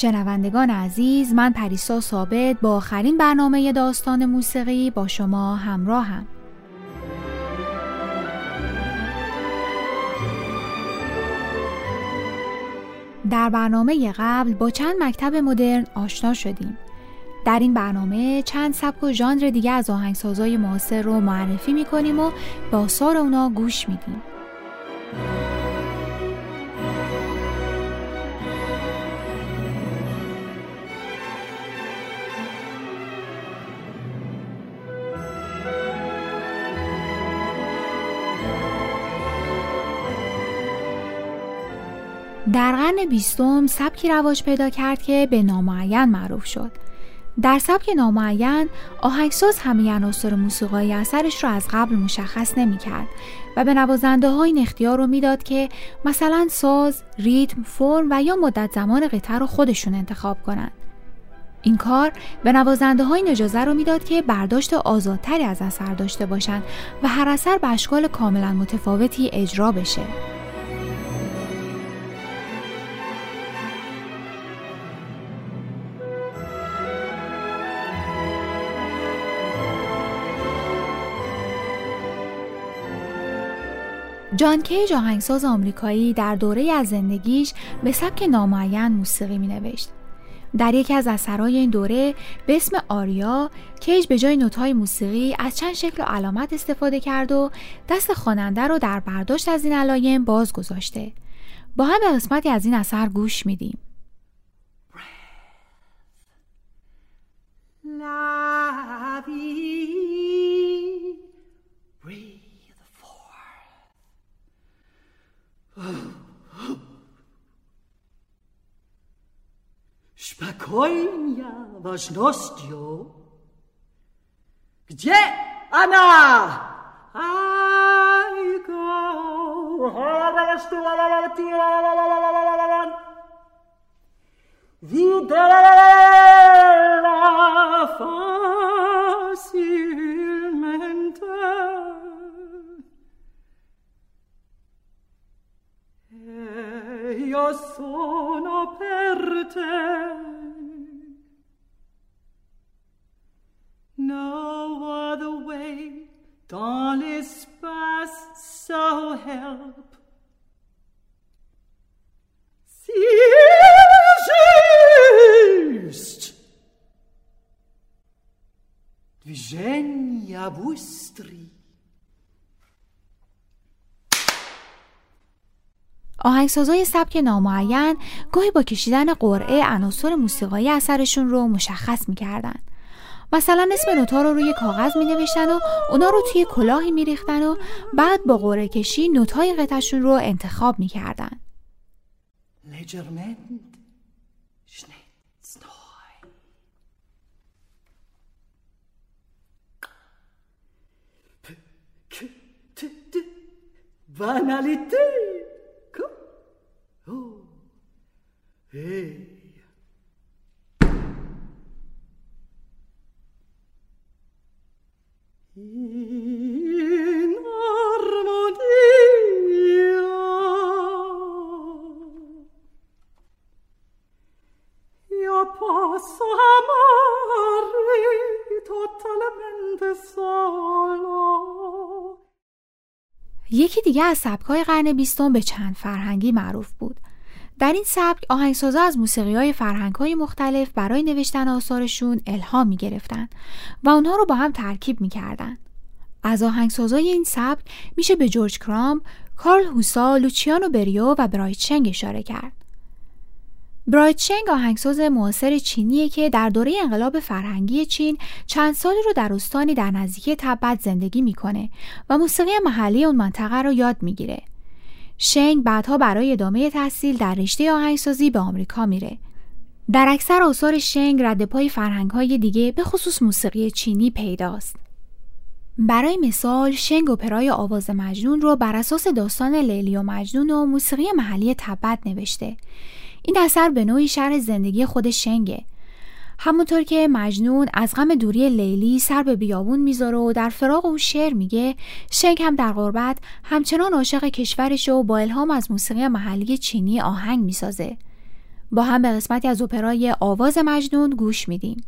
شنوندگان عزیز من پریسا ثابت با آخرین برنامه داستان موسیقی با شما همراهم در برنامه قبل با چند مکتب مدرن آشنا شدیم. در این برنامه چند سبک و ژانر دیگه از آهنگسازای معاصر رو معرفی می‌کنیم و به آثار اونا گوش میدیم. در قرن بیستم سبکی رواج پیدا کرد که به نامعین معروف شد در سبک نامعین آهنگساز همه عناصر موسیقایی اثرش را از قبل مشخص نمی کرد و به نوازنده های این اختیار رو می‌داد که مثلا ساز، ریتم، فرم و یا مدت زمان قطعه رو خودشون انتخاب کنند. این کار به نوازنده های اجازه رو می‌داد که برداشت آزادتری از اثر داشته باشند و هر اثر به اشکال کاملا متفاوتی اجرا بشه. جان کیج آهنگساز آمریکایی در دوره از زندگیش به سبک نامعین موسیقی می نوشت. در یکی از اثرهای این دوره به اسم آریا کیج به جای نوتهای موسیقی از چند شکل و علامت استفاده کرد و دست خواننده رو در برداشت از این علایم باز گذاشته. با هم به قسمتی از این اثر گوش میدیم. Spokojnie, ważnością. Gdzie ona? I go. Videla facilmente. io sono per te. No other way dans l'espace, so help. Si juste. Движения быстрые. آهنگسازای سبک نامعین گاهی با کشیدن قرعه عناصر موسیقایی اثرشون رو مشخص می‌کردن مثلا اسم نوتا رو روی کاغذ می نوشتن و اونا رو توی کلاهی می ریختن و بعد با قرعه کشی نوتای قطعشون رو انتخاب می کردن. Hey. یکی دیگه از سبکای قرن بیستم به چند فرهنگی معروف بود در این سبک آهنگسازا از موسیقی های فرهنگ های مختلف برای نوشتن آثارشون الهام می گرفتن و اونها رو با هم ترکیب می کردن. از آهنگسازای این سبک میشه به جورج کرام، کارل هوسا، لوچیانو بریو و برایت چنگ اشاره کرد. برایت چنگ آهنگساز معاصر چینیه که در دوره انقلاب فرهنگی چین چند سالی رو در استانی در نزدیکی تبت زندگی می‌کنه و موسیقی محلی اون منطقه رو یاد می‌گیره. شنگ بعدها برای ادامه تحصیل در رشته آهنگسازی به آمریکا میره. در اکثر آثار شنگ رد پای فرهنگ های دیگه به خصوص موسیقی چینی پیداست. برای مثال شنگ اپرای آواز مجنون رو بر اساس داستان لیلی و مجنون و موسیقی محلی تبت نوشته. این اثر به نوعی شرح زندگی خود شنگه همونطور که مجنون از غم دوری لیلی سر به بیابون می‌ذاره و در فراغ او شعر میگه شنگ هم در غربت همچنان عاشق کشورش و با الهام از موسیقی محلی چینی آهنگ می‌سازه با هم به قسمتی از اپرای آواز مجنون گوش میدیم.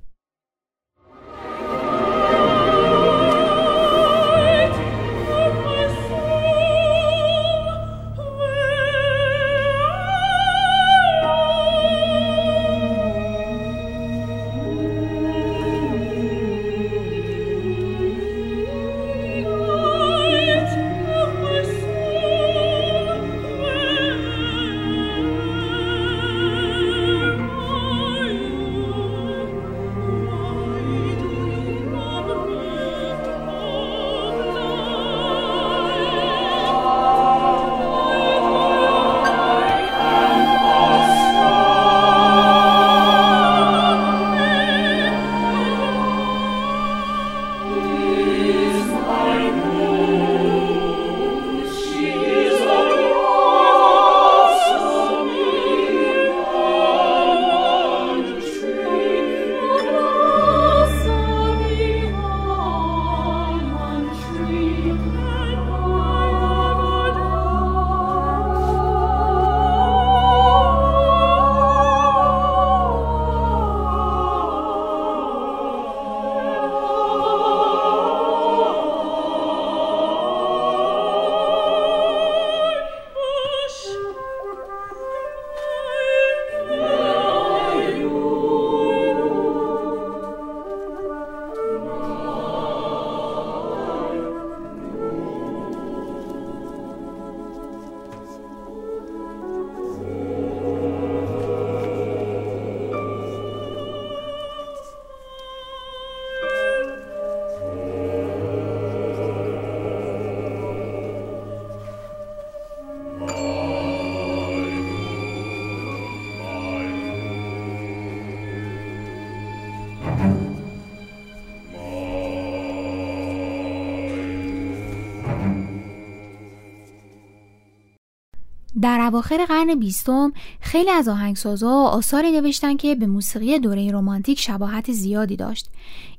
در اواخر قرن بیستم خیلی از آهنگسازها آثاری نوشتن که به موسیقی دوره رمانتیک شباهت زیادی داشت.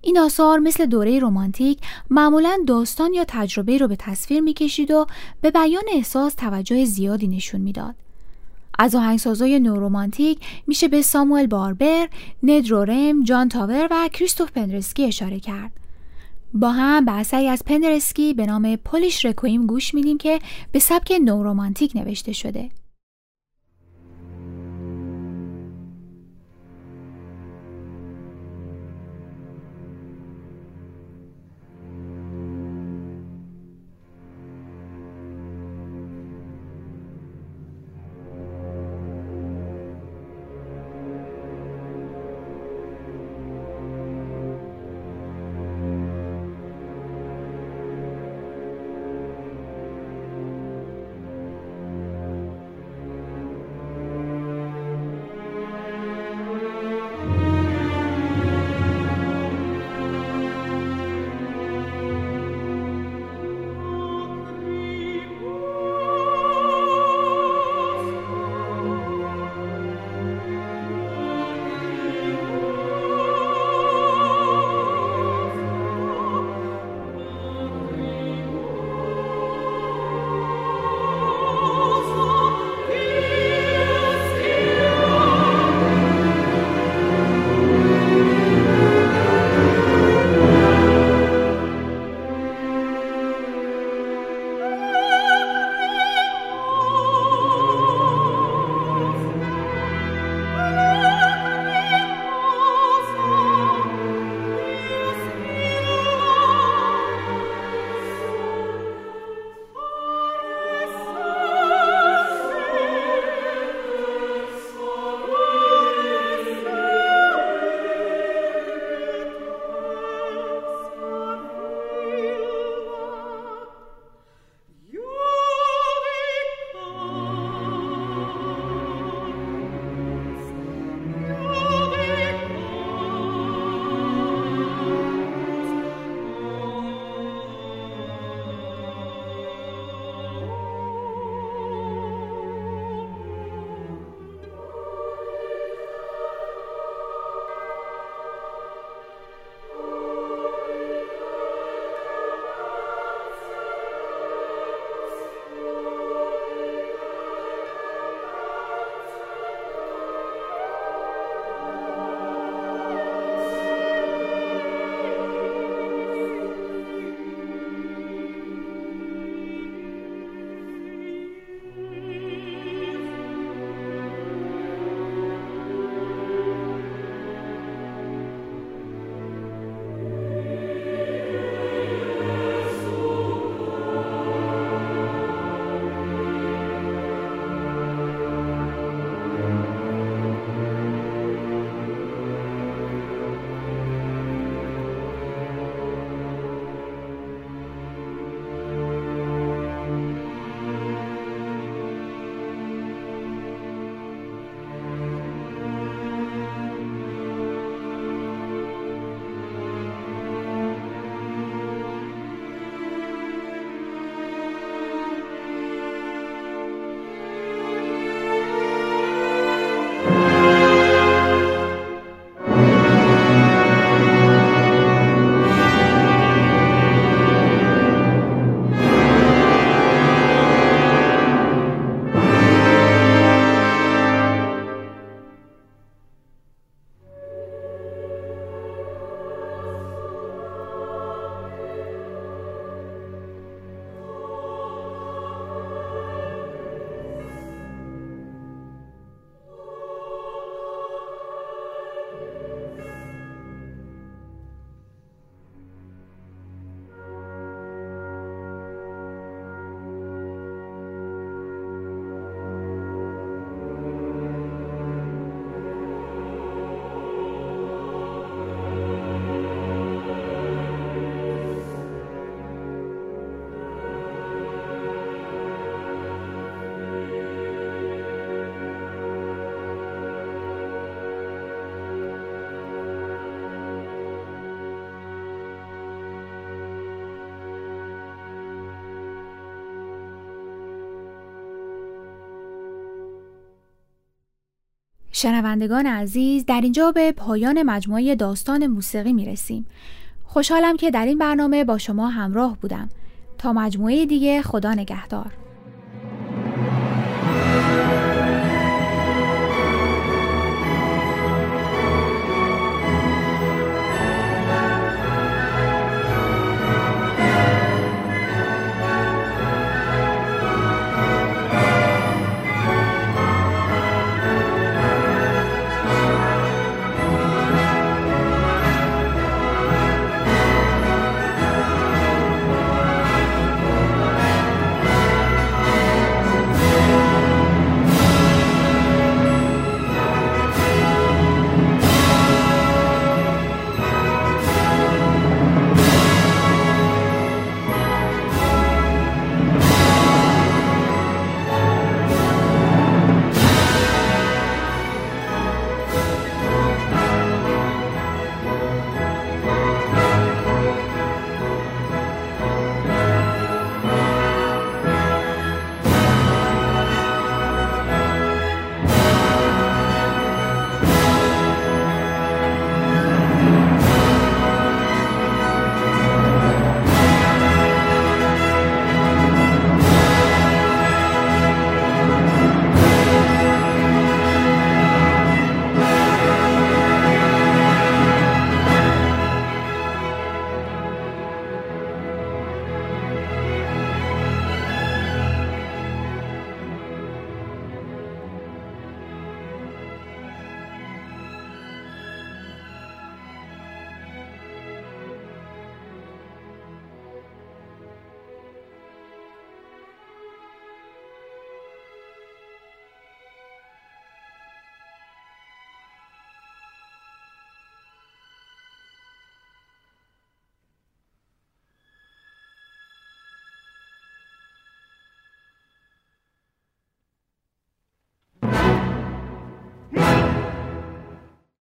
این آثار مثل دوره رمانتیک معمولا داستان یا تجربه رو به تصویر می‌کشید و به بیان احساس توجه زیادی نشون می‌داد. از آهنگسازای نورومانتیک میشه به ساموئل باربر، ند رورم، جان تاور و کریستوف پندرسکی اشاره کرد. با هم به اثری از پندرسکی به نام پولیش رکویم گوش میدیم که به سبک نورومانتیک نوشته شده. شنوندگان عزیز در اینجا به پایان مجموعه داستان موسیقی می رسیم. خوشحالم که در این برنامه با شما همراه بودم. تا مجموعه دیگه خدا نگهدار.